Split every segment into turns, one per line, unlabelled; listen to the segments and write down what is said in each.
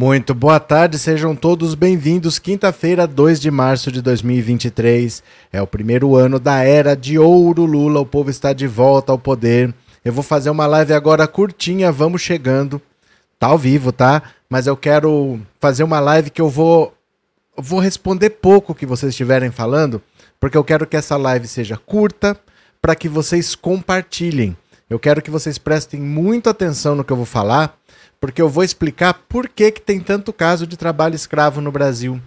Muito boa tarde, sejam todos bem-vindos. Quinta-feira, 2 de março de 2023. É o primeiro ano da era de ouro Lula. O povo está de volta ao poder. Eu vou fazer uma live agora curtinha, vamos chegando. Tá ao vivo, tá? Mas eu quero fazer uma live que eu vou vou responder pouco o que vocês estiverem falando, porque eu quero que essa live seja curta para que vocês compartilhem. Eu quero que vocês prestem muita atenção no que eu vou falar, porque eu vou explicar por que, que tem tanto caso de trabalho escravo no Brasil.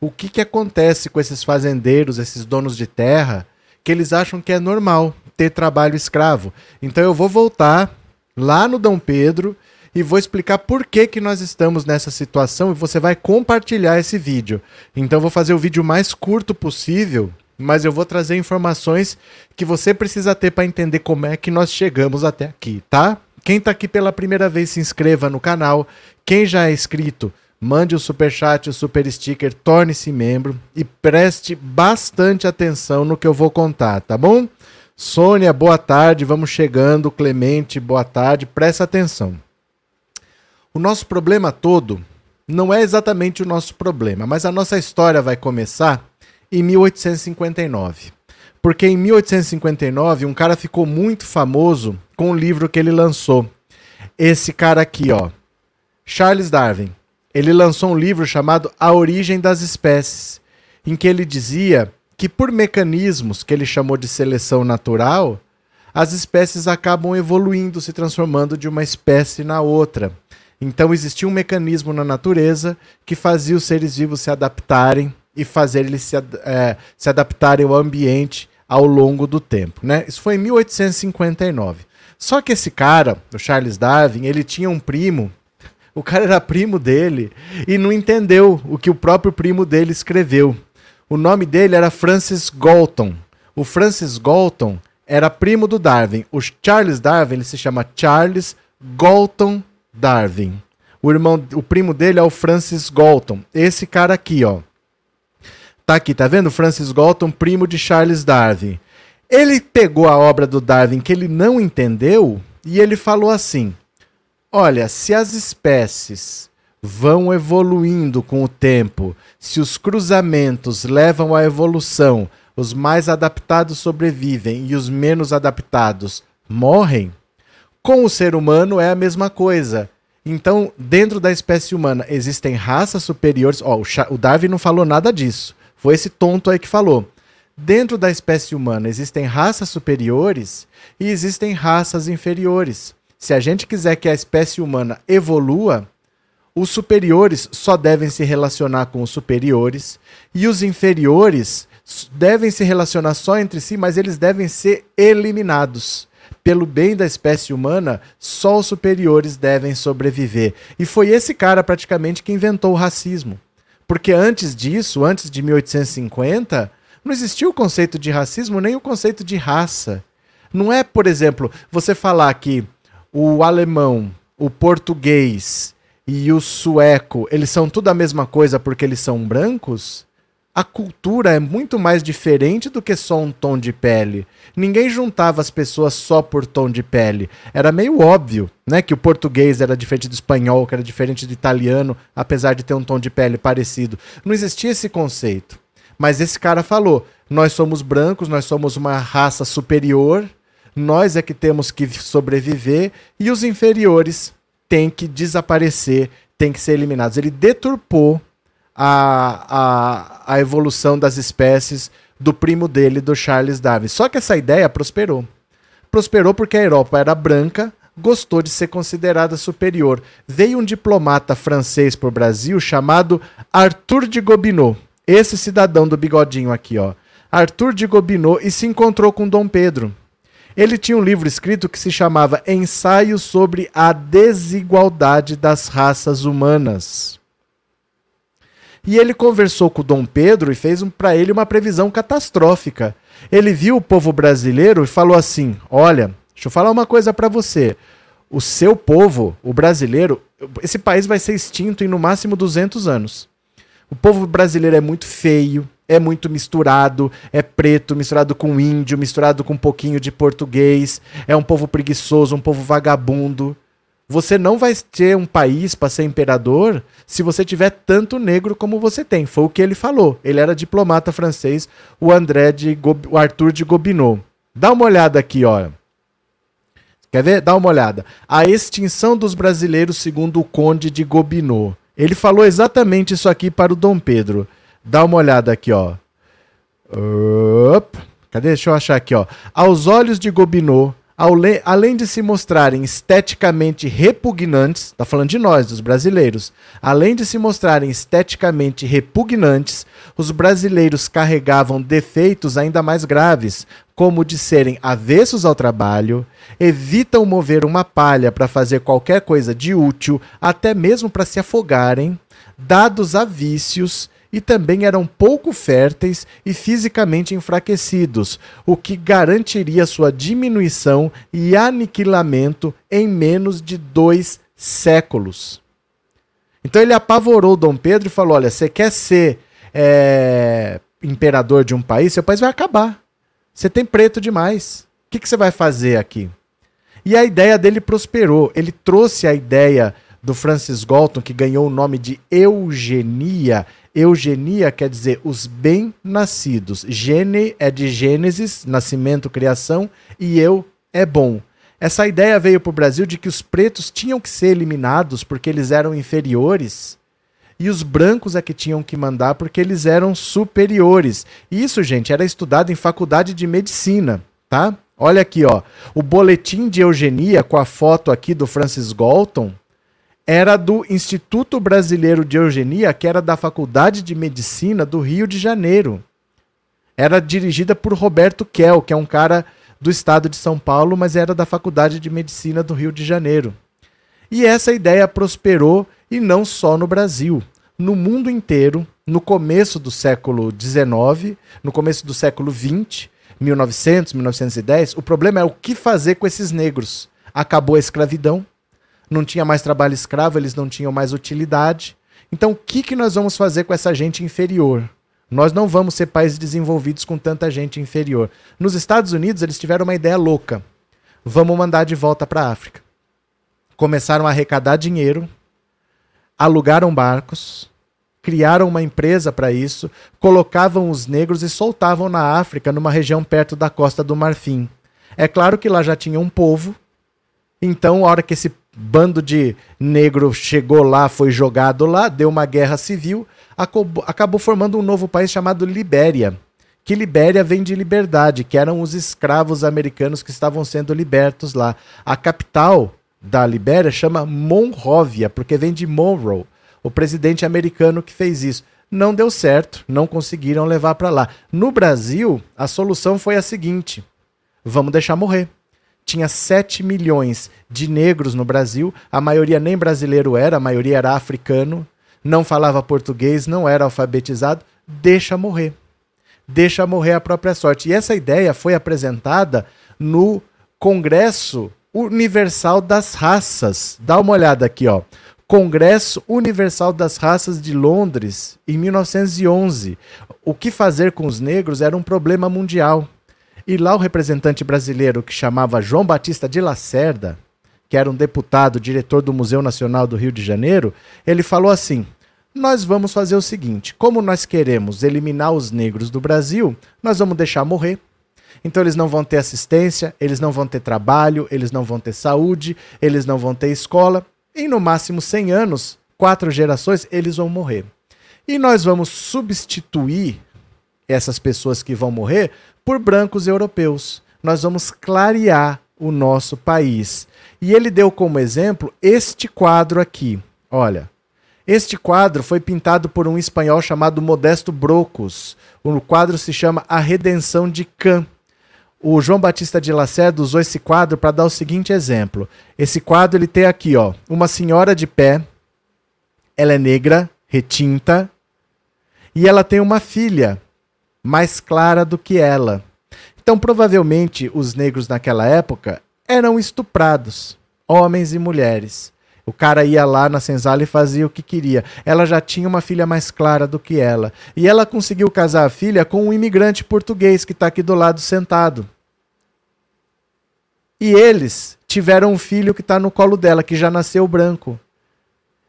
O que, que acontece com esses fazendeiros, esses donos de terra, que eles acham que é normal ter trabalho escravo. Então eu vou voltar lá no Dom Pedro e vou explicar por que, que nós estamos nessa situação e você vai compartilhar esse vídeo. Então vou fazer o vídeo mais curto possível, mas eu vou trazer informações que você precisa ter para entender como é que nós chegamos até aqui, tá? Quem está aqui pela primeira vez, se inscreva no canal. Quem já é inscrito, mande o super chat, o super sticker, torne-se membro e preste bastante atenção no que eu vou contar, tá bom? Sônia, boa tarde, vamos chegando. Clemente, boa tarde, presta atenção. O nosso problema todo não é exatamente o nosso problema, mas a nossa história vai começar em 1859 porque em 1859 um cara ficou muito famoso com o livro que ele lançou. Esse cara aqui, ó, Charles Darwin. Ele lançou um livro chamado A Origem das Espécies, em que ele dizia que por mecanismos que ele chamou de seleção natural, as espécies acabam evoluindo, se transformando de uma espécie na outra. Então existia um mecanismo na natureza que fazia os seres vivos se adaptarem e fazer eles se, é, se adaptarem ao ambiente ao longo do tempo. Né? Isso foi em 1859. Só que esse cara, o Charles Darwin, ele tinha um primo, o cara era primo dele, e não entendeu o que o próprio primo dele escreveu. O nome dele era Francis Galton. O Francis Galton era primo do Darwin. O Charles Darwin ele se chama Charles Galton Darwin. O irmão, o primo dele é o Francis Galton. Esse cara aqui, ó. Tá aqui, tá vendo? Francis Galton, primo de Charles Darwin. Ele pegou a obra do Darwin que ele não entendeu e ele falou assim: Olha, se as espécies vão evoluindo com o tempo, se os cruzamentos levam à evolução, os mais adaptados sobrevivem e os menos adaptados morrem, com o ser humano é a mesma coisa. Então, dentro da espécie humana, existem raças superiores. Ó, o Darwin não falou nada disso. Foi esse tonto aí que falou. Dentro da espécie humana existem raças superiores e existem raças inferiores. Se a gente quiser que a espécie humana evolua, os superiores só devem se relacionar com os superiores e os inferiores devem se relacionar só entre si, mas eles devem ser eliminados. Pelo bem da espécie humana, só os superiores devem sobreviver. E foi esse cara praticamente que inventou o racismo. Porque antes disso, antes de 1850, não existia o conceito de racismo nem o conceito de raça. Não é, por exemplo, você falar que o alemão, o português e o sueco, eles são tudo a mesma coisa porque eles são brancos? a cultura é muito mais diferente do que só um tom de pele. Ninguém juntava as pessoas só por tom de pele. Era meio óbvio, né, que o português era diferente do espanhol, que era diferente do italiano, apesar de ter um tom de pele parecido. Não existia esse conceito. Mas esse cara falou: "Nós somos brancos, nós somos uma raça superior, nós é que temos que sobreviver e os inferiores têm que desaparecer, têm que ser eliminados". Ele deturpou a, a, a evolução das espécies do primo dele, do Charles Darwin. Só que essa ideia prosperou. Prosperou porque a Europa era branca, gostou de ser considerada superior. Veio um diplomata francês para o Brasil chamado Arthur de Gobineau. Esse cidadão do bigodinho aqui, ó. Arthur de Gobineau e se encontrou com Dom Pedro. Ele tinha um livro escrito que se chamava Ensaio sobre a Desigualdade das Raças Humanas. E ele conversou com Dom Pedro e fez um, para ele uma previsão catastrófica. Ele viu o povo brasileiro e falou assim: Olha, deixa eu falar uma coisa para você. O seu povo, o brasileiro, esse país vai ser extinto em no máximo 200 anos. O povo brasileiro é muito feio, é muito misturado, é preto, misturado com índio, misturado com um pouquinho de português, é um povo preguiçoso, um povo vagabundo. você não vai ter um país para ser imperador se você tiver tanto negro como você tem. Foi o que ele falou. Ele era diplomata francês, o André de Gob... o Arthur de Gobineau. Dá uma olhada aqui, ó. Quer ver? Dá uma olhada. A extinção dos brasileiros segundo o Conde de Gobineau. Ele falou exatamente isso aqui para o Dom Pedro. Dá uma olhada aqui, ó. Up. Cadê? Deixa eu achar aqui, ó. Aos olhos de Gobineau, além de se mostrarem esteticamente repugnantes, tá falando de nós, dos brasileiros, além de se mostrarem esteticamente repugnantes, os brasileiros carregavam defeitos ainda mais graves, como de serem avessos ao trabalho, evitam mover uma palha para fazer qualquer coisa de útil, até mesmo para se afogarem, dados a vícios e também eram pouco férteis e fisicamente enfraquecidos, o que garantiria sua diminuição e aniquilamento em menos de dois séculos. Então ele apavorou Dom Pedro e falou: Olha, você quer ser é, imperador de um país, seu país vai acabar. Você tem preto demais. O que, que você vai fazer aqui? E a ideia dele prosperou. Ele trouxe a ideia do Francis Galton, que ganhou o nome de eugenia, Eugenia quer dizer os bem-nascidos. Gene é de Gênesis, nascimento, criação, e eu é bom. Essa ideia veio para o Brasil de que os pretos tinham que ser eliminados porque eles eram inferiores e os brancos é que tinham que mandar porque eles eram superiores. Isso, gente, era estudado em faculdade de medicina, tá? Olha aqui, ó. O boletim de eugenia com a foto aqui do Francis Galton era do Instituto Brasileiro de Eugenia, que era da Faculdade de Medicina do Rio de Janeiro. Era dirigida por Roberto Kell, que é um cara do estado de São Paulo, mas era da Faculdade de Medicina do Rio de Janeiro. E essa ideia prosperou e não só no Brasil, no mundo inteiro, no começo do século XIX, no começo do século XX, 1900, 1910. O problema é o que fazer com esses negros. Acabou a escravidão, não tinha mais trabalho escravo, eles não tinham mais utilidade. Então, o que, que nós vamos fazer com essa gente inferior? Nós não vamos ser países desenvolvidos com tanta gente inferior. Nos Estados Unidos, eles tiveram uma ideia louca. Vamos mandar de volta para a África. Começaram a arrecadar dinheiro, alugaram barcos, criaram uma empresa para isso, colocavam os negros e soltavam na África, numa região perto da costa do Marfim. É claro que lá já tinha um povo, então, a hora que esse bando de negro chegou lá, foi jogado lá, deu uma guerra civil, acabou, acabou formando um novo país chamado Libéria. Que Libéria vem de liberdade, que eram os escravos americanos que estavam sendo libertos lá. A capital da Libéria chama Monrovia, porque vem de Monroe, o presidente americano que fez isso. Não deu certo, não conseguiram levar para lá. No Brasil, a solução foi a seguinte: vamos deixar morrer tinha 7 milhões de negros no Brasil, a maioria nem brasileiro era, a maioria era africano, não falava português, não era alfabetizado, deixa morrer. Deixa morrer a própria sorte. E essa ideia foi apresentada no Congresso Universal das Raças. Dá uma olhada aqui, ó. Congresso Universal das Raças de Londres, em 1911. O que fazer com os negros era um problema mundial. E lá o representante brasileiro que chamava João Batista de Lacerda, que era um deputado, diretor do Museu Nacional do Rio de Janeiro, ele falou assim: Nós vamos fazer o seguinte, como nós queremos eliminar os negros do Brasil, nós vamos deixar morrer. Então eles não vão ter assistência, eles não vão ter trabalho, eles não vão ter saúde, eles não vão ter escola. Em no máximo 100 anos, quatro gerações, eles vão morrer. E nós vamos substituir essas pessoas que vão morrer por brancos europeus. Nós vamos clarear o nosso país. E ele deu como exemplo este quadro aqui. Olha, este quadro foi pintado por um espanhol chamado Modesto Brocos. O quadro se chama A Redenção de Can. O João Batista de Lacerda usou esse quadro para dar o seguinte exemplo. Esse quadro ele tem aqui, ó, uma senhora de pé. Ela é negra, retinta, e ela tem uma filha mais clara do que ela. Então, provavelmente, os negros naquela época eram estuprados, homens e mulheres. O cara ia lá na senzala e fazia o que queria. Ela já tinha uma filha mais clara do que ela. E ela conseguiu casar a filha com um imigrante português que está aqui do lado sentado. E eles tiveram um filho que está no colo dela, que já nasceu branco.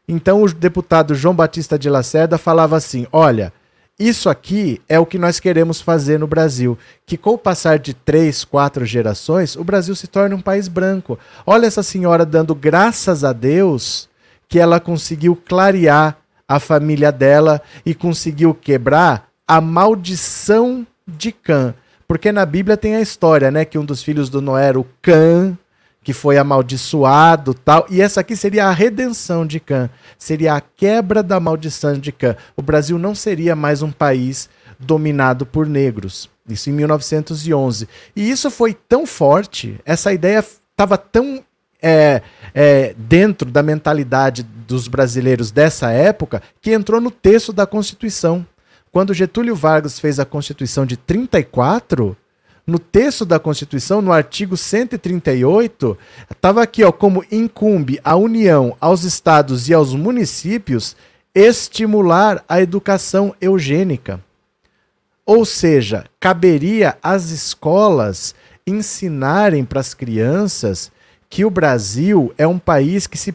Então o deputado João Batista de Lacerda falava assim: olha, isso aqui é o que nós queremos fazer no Brasil. Que com o passar de três, quatro gerações, o Brasil se torne um país branco. Olha essa senhora dando graças a Deus que ela conseguiu clarear a família dela e conseguiu quebrar a maldição de Cã. Porque na Bíblia tem a história, né, que um dos filhos do Noé era o Cã, que foi amaldiçoado, tal, e essa aqui seria a redenção de Cã, seria a quebra da maldição de Cã. O Brasil não seria mais um país dominado por negros. Isso em 1911. E isso foi tão forte, essa ideia estava tão é, é, dentro da mentalidade dos brasileiros dessa época que entrou no texto da Constituição. Quando Getúlio Vargas fez a Constituição de 34, no texto da Constituição, no artigo 138, estava aqui, ó, como incumbe à União, aos estados e aos municípios estimular a educação eugênica. Ou seja, caberia às escolas ensinarem para as crianças que o Brasil é um país que, se,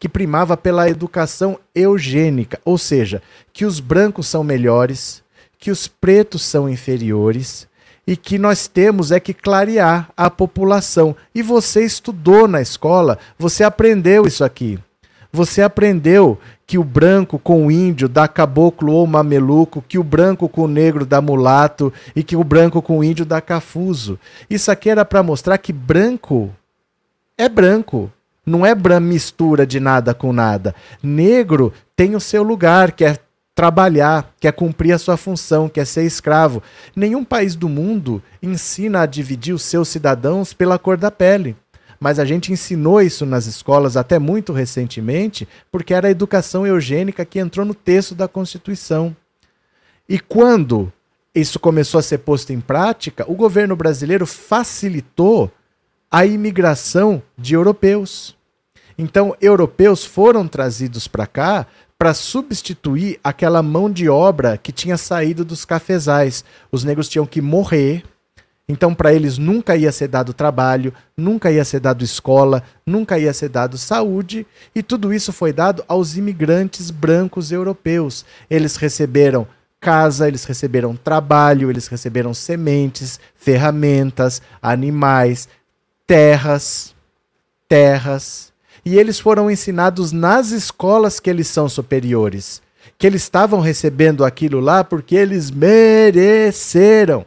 que primava pela educação eugênica, ou seja, que os brancos são melhores, que os pretos são inferiores e que nós temos é que clarear a população. E você estudou na escola, você aprendeu isso aqui. Você aprendeu que o branco com o índio dá caboclo ou mameluco, que o branco com o negro dá mulato e que o branco com o índio dá cafuso. Isso aqui era para mostrar que branco é branco. Não é mistura de nada com nada. Negro tem o seu lugar, quer trabalhar, quer cumprir a sua função, quer ser escravo. Nenhum país do mundo ensina a dividir os seus cidadãos pela cor da pele. Mas a gente ensinou isso nas escolas até muito recentemente, porque era a educação eugênica que entrou no texto da Constituição. E quando isso começou a ser posto em prática, o governo brasileiro facilitou a imigração de europeus. Então, europeus foram trazidos para cá para substituir aquela mão de obra que tinha saído dos cafezais. Os negros tinham que morrer. Então, para eles nunca ia ser dado trabalho, nunca ia ser dado escola, nunca ia ser dado saúde, e tudo isso foi dado aos imigrantes brancos europeus. Eles receberam casa, eles receberam trabalho, eles receberam sementes, ferramentas, animais, terras, terras, e eles foram ensinados nas escolas que eles são superiores, que eles estavam recebendo aquilo lá porque eles mereceram.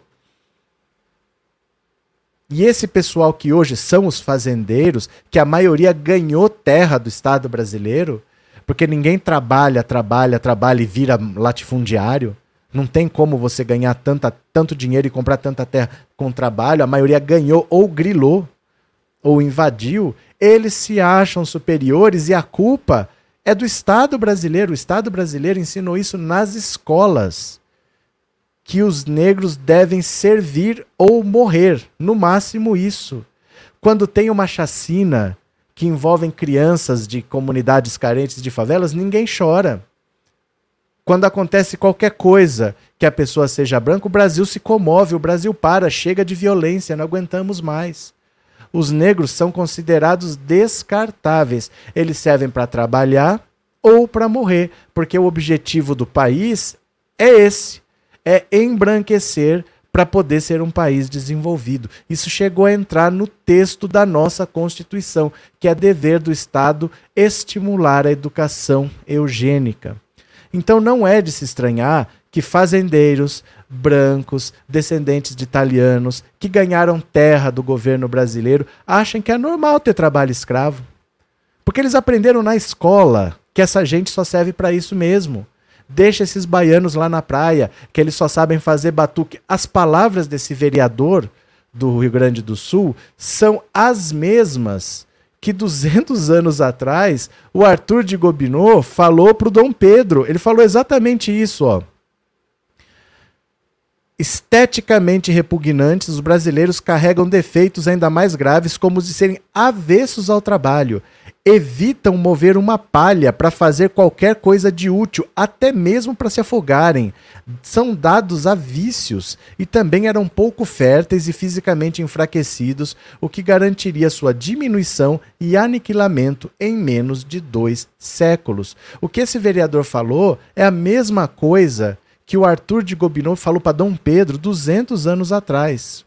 E esse pessoal que hoje são os fazendeiros, que a maioria ganhou terra do Estado brasileiro, porque ninguém trabalha, trabalha, trabalha e vira latifundiário. Não tem como você ganhar tanta, tanto dinheiro e comprar tanta terra com trabalho. A maioria ganhou ou grilou ou invadiu, eles se acham superiores e a culpa é do Estado brasileiro. O Estado brasileiro ensinou isso nas escolas. Que os negros devem servir ou morrer, no máximo isso. Quando tem uma chacina que envolve crianças de comunidades carentes de favelas, ninguém chora. Quando acontece qualquer coisa que a pessoa seja branca, o Brasil se comove, o Brasil para, chega de violência, não aguentamos mais os negros são considerados descartáveis. Eles servem para trabalhar ou para morrer, porque o objetivo do país é esse: é embranquecer para poder ser um país desenvolvido. Isso chegou a entrar no texto da nossa Constituição, que é dever do Estado estimular a educação eugênica. Então não é de se estranhar que fazendeiros brancos, descendentes de italianos, que ganharam terra do governo brasileiro, achem que é normal ter trabalho escravo. Porque eles aprenderam na escola que essa gente só serve para isso mesmo. Deixa esses baianos lá na praia, que eles só sabem fazer batuque. As palavras desse vereador do Rio Grande do Sul são as mesmas que 200 anos atrás o Arthur de Gobineau falou para o Dom Pedro. Ele falou exatamente isso, ó esteticamente repugnantes, os brasileiros carregam defeitos ainda mais graves, como os de serem avessos ao trabalho, evitam mover uma palha para fazer qualquer coisa de útil, até mesmo para se afogarem. São dados a vícios e também eram pouco férteis e fisicamente enfraquecidos, o que garantiria sua diminuição e aniquilamento em menos de dois séculos. O que esse vereador falou é a mesma coisa que o Arthur de Gobineau falou para Dom Pedro 200 anos atrás.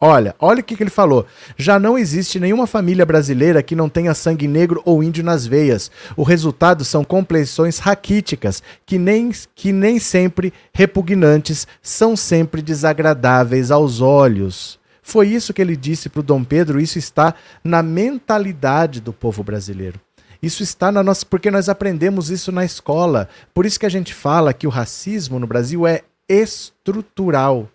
Olha, olha o que, que ele falou. Já não existe nenhuma família brasileira que não tenha sangue negro ou índio nas veias. O resultado são complexões raquíticas, que nem, que nem sempre repugnantes, são sempre desagradáveis aos olhos. Foi isso que ele disse para o Dom Pedro, isso está na mentalidade do povo brasileiro. Isso está na nossa. Porque nós aprendemos isso na escola. Por isso que a gente fala que o racismo no Brasil é estrutural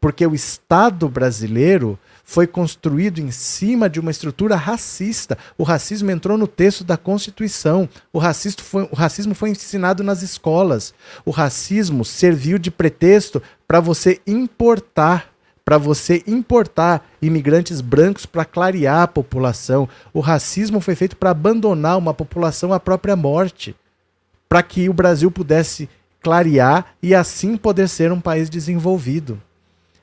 porque o Estado brasileiro foi construído em cima de uma estrutura racista. O racismo entrou no texto da Constituição. O, foi, o racismo foi ensinado nas escolas. O racismo serviu de pretexto para você importar para você importar imigrantes brancos para clarear a população. O racismo foi feito para abandonar uma população à própria morte, para que o Brasil pudesse clarear e assim poder ser um país desenvolvido.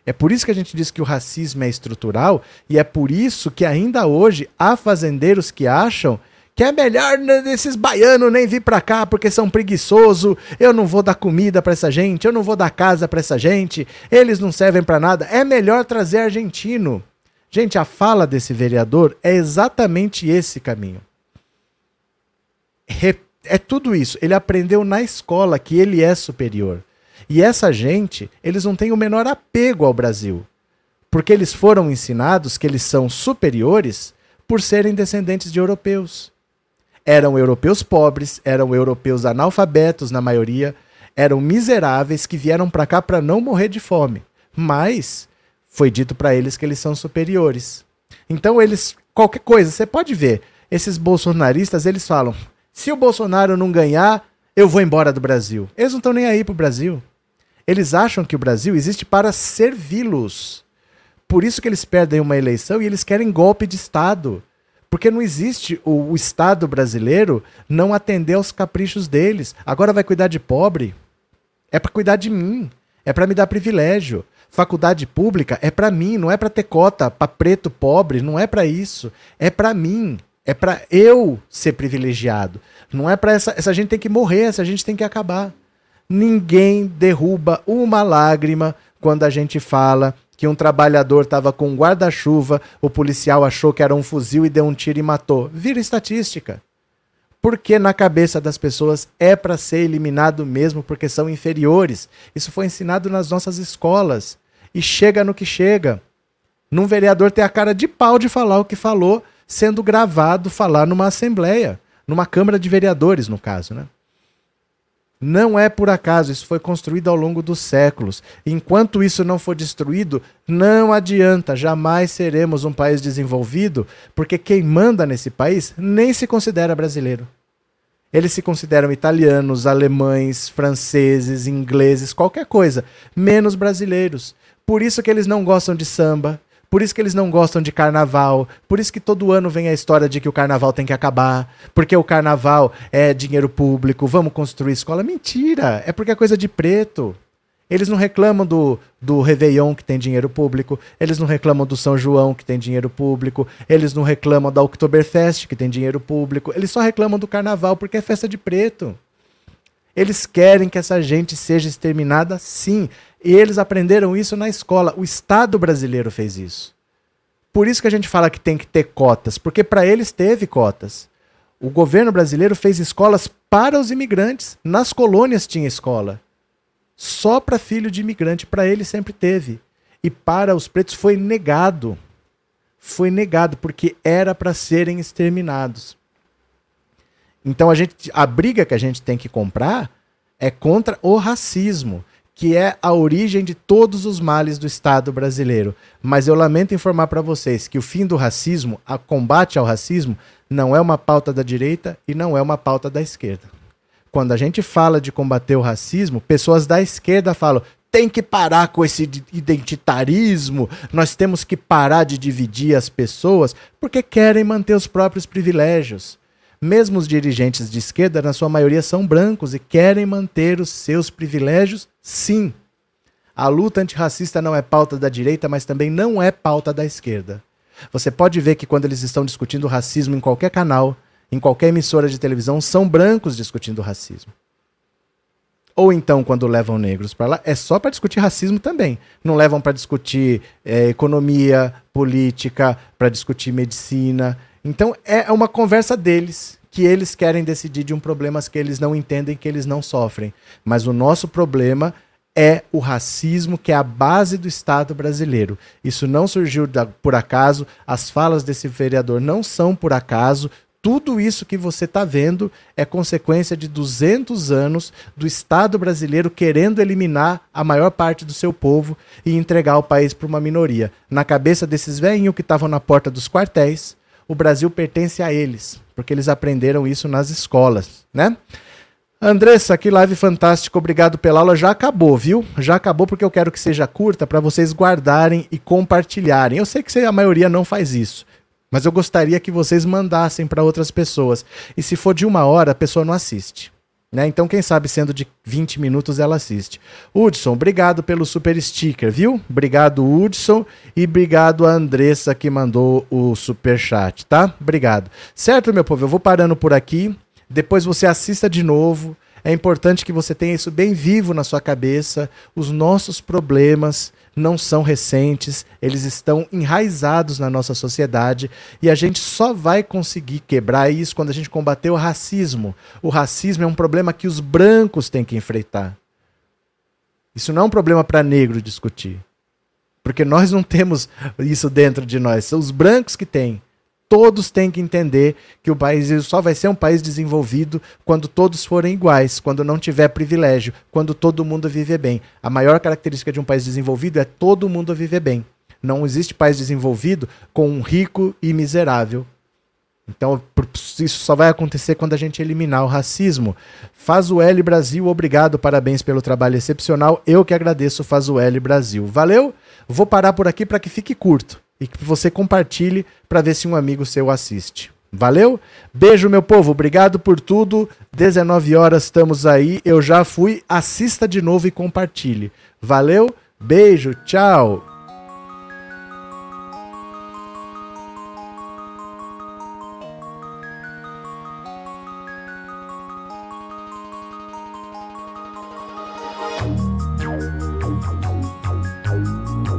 É por isso que a gente diz que o racismo é estrutural e é por isso que ainda hoje há fazendeiros que acham que é melhor desses baianos nem vir para cá porque são preguiçosos, eu não vou dar comida para essa gente, eu não vou dar casa para essa gente, eles não servem para nada, é melhor trazer argentino. Gente, a fala desse vereador é exatamente esse caminho. É tudo isso. Ele aprendeu na escola que ele é superior. E essa gente, eles não têm o menor apego ao Brasil, porque eles foram ensinados que eles são superiores por serem descendentes de europeus. Eram europeus pobres, eram europeus analfabetos na maioria, eram miseráveis que vieram para cá para não morrer de fome. Mas foi dito para eles que eles são superiores. Então eles qualquer coisa, você pode ver, esses bolsonaristas, eles falam: "Se o Bolsonaro não ganhar, eu vou embora do Brasil". Eles não estão nem aí pro Brasil. Eles acham que o Brasil existe para servi-los. Por isso que eles perdem uma eleição e eles querem golpe de Estado. Porque não existe o, o Estado brasileiro não atender aos caprichos deles. Agora vai cuidar de pobre? É para cuidar de mim. É para me dar privilégio. Faculdade pública é para mim, não é para ter cota para preto pobre, não é para isso. É para mim. É para eu ser privilegiado. Não é para essa essa gente tem que morrer, essa gente tem que acabar. Ninguém derruba uma lágrima quando a gente fala que um trabalhador estava com um guarda-chuva, o policial achou que era um fuzil e deu um tiro e matou. Vira estatística. Porque na cabeça das pessoas é para ser eliminado mesmo porque são inferiores. Isso foi ensinado nas nossas escolas. E chega no que chega. Num vereador ter a cara de pau de falar o que falou, sendo gravado falar numa assembleia, numa Câmara de Vereadores, no caso, né? Não é por acaso, isso foi construído ao longo dos séculos. Enquanto isso não for destruído, não adianta, jamais seremos um país desenvolvido, porque quem manda nesse país nem se considera brasileiro. Eles se consideram italianos, alemães, franceses, ingleses, qualquer coisa, menos brasileiros. Por isso que eles não gostam de samba, por isso que eles não gostam de carnaval. Por isso que todo ano vem a história de que o carnaval tem que acabar. Porque o carnaval é dinheiro público. Vamos construir escola. Mentira! É porque é coisa de preto. Eles não reclamam do, do Réveillon, que tem dinheiro público. Eles não reclamam do São João, que tem dinheiro público. Eles não reclamam da Oktoberfest, que tem dinheiro público. Eles só reclamam do carnaval porque é festa de preto. Eles querem que essa gente seja exterminada, sim. E eles aprenderam isso na escola. O Estado brasileiro fez isso. Por isso que a gente fala que tem que ter cotas, porque para eles teve cotas. O governo brasileiro fez escolas para os imigrantes. Nas colônias tinha escola. Só para filho de imigrante, para ele sempre teve. E para os pretos foi negado. Foi negado porque era para serem exterminados. Então a gente a briga que a gente tem que comprar é contra o racismo, que é a origem de todos os males do Estado brasileiro. Mas eu lamento informar para vocês que o fim do racismo, a combate ao racismo, não é uma pauta da direita e não é uma pauta da esquerda. Quando a gente fala de combater o racismo, pessoas da esquerda falam: tem que parar com esse identitarismo, nós temos que parar de dividir as pessoas, porque querem manter os próprios privilégios. Mesmo os dirigentes de esquerda, na sua maioria, são brancos e querem manter os seus privilégios, sim. A luta antirracista não é pauta da direita, mas também não é pauta da esquerda. Você pode ver que quando eles estão discutindo racismo em qualquer canal, em qualquer emissora de televisão, são brancos discutindo racismo. Ou então, quando levam negros para lá, é só para discutir racismo também. Não levam para discutir é, economia, política, para discutir medicina. Então, é uma conversa deles, que eles querem decidir de um problema que eles não entendem, que eles não sofrem. Mas o nosso problema é o racismo que é a base do Estado brasileiro. Isso não surgiu da, por acaso, as falas desse vereador não são por acaso. Tudo isso que você está vendo é consequência de 200 anos do Estado brasileiro querendo eliminar a maior parte do seu povo e entregar o país para uma minoria. Na cabeça desses velhinhos que estavam na porta dos quartéis, o Brasil pertence a eles, porque eles aprenderam isso nas escolas, né? Andressa, que live fantástico, obrigado pela aula. Já acabou, viu? Já acabou porque eu quero que seja curta para vocês guardarem e compartilharem. Eu sei que a maioria não faz isso, mas eu gostaria que vocês mandassem para outras pessoas. E se for de uma hora, a pessoa não assiste. Né? Então, quem sabe sendo de 20 minutos ela assiste. Hudson, obrigado pelo super sticker, viu? Obrigado, Hudson. E obrigado a Andressa que mandou o super chat, tá? Obrigado. Certo, meu povo? Eu vou parando por aqui depois você assista de novo. É importante que você tenha isso bem vivo na sua cabeça. Os nossos problemas não são recentes, eles estão enraizados na nossa sociedade e a gente só vai conseguir quebrar isso quando a gente combater o racismo. O racismo é um problema que os brancos têm que enfrentar. Isso não é um problema para negro discutir. Porque nós não temos isso dentro de nós, são os brancos que têm todos têm que entender que o país só vai ser um país desenvolvido quando todos forem iguais, quando não tiver privilégio, quando todo mundo viver bem. A maior característica de um país desenvolvido é todo mundo viver bem. Não existe país desenvolvido com um rico e miserável. Então, isso só vai acontecer quando a gente eliminar o racismo. Faz o L Brasil, obrigado, parabéns pelo trabalho excepcional. Eu que agradeço, faz o L Brasil. Valeu? Vou parar por aqui para que fique curto e que você compartilhe para ver se um amigo seu assiste. Valeu? Beijo, meu povo. Obrigado por tudo. 19 horas estamos aí. Eu já fui. Assista de novo e compartilhe. Valeu? Beijo. Tchau.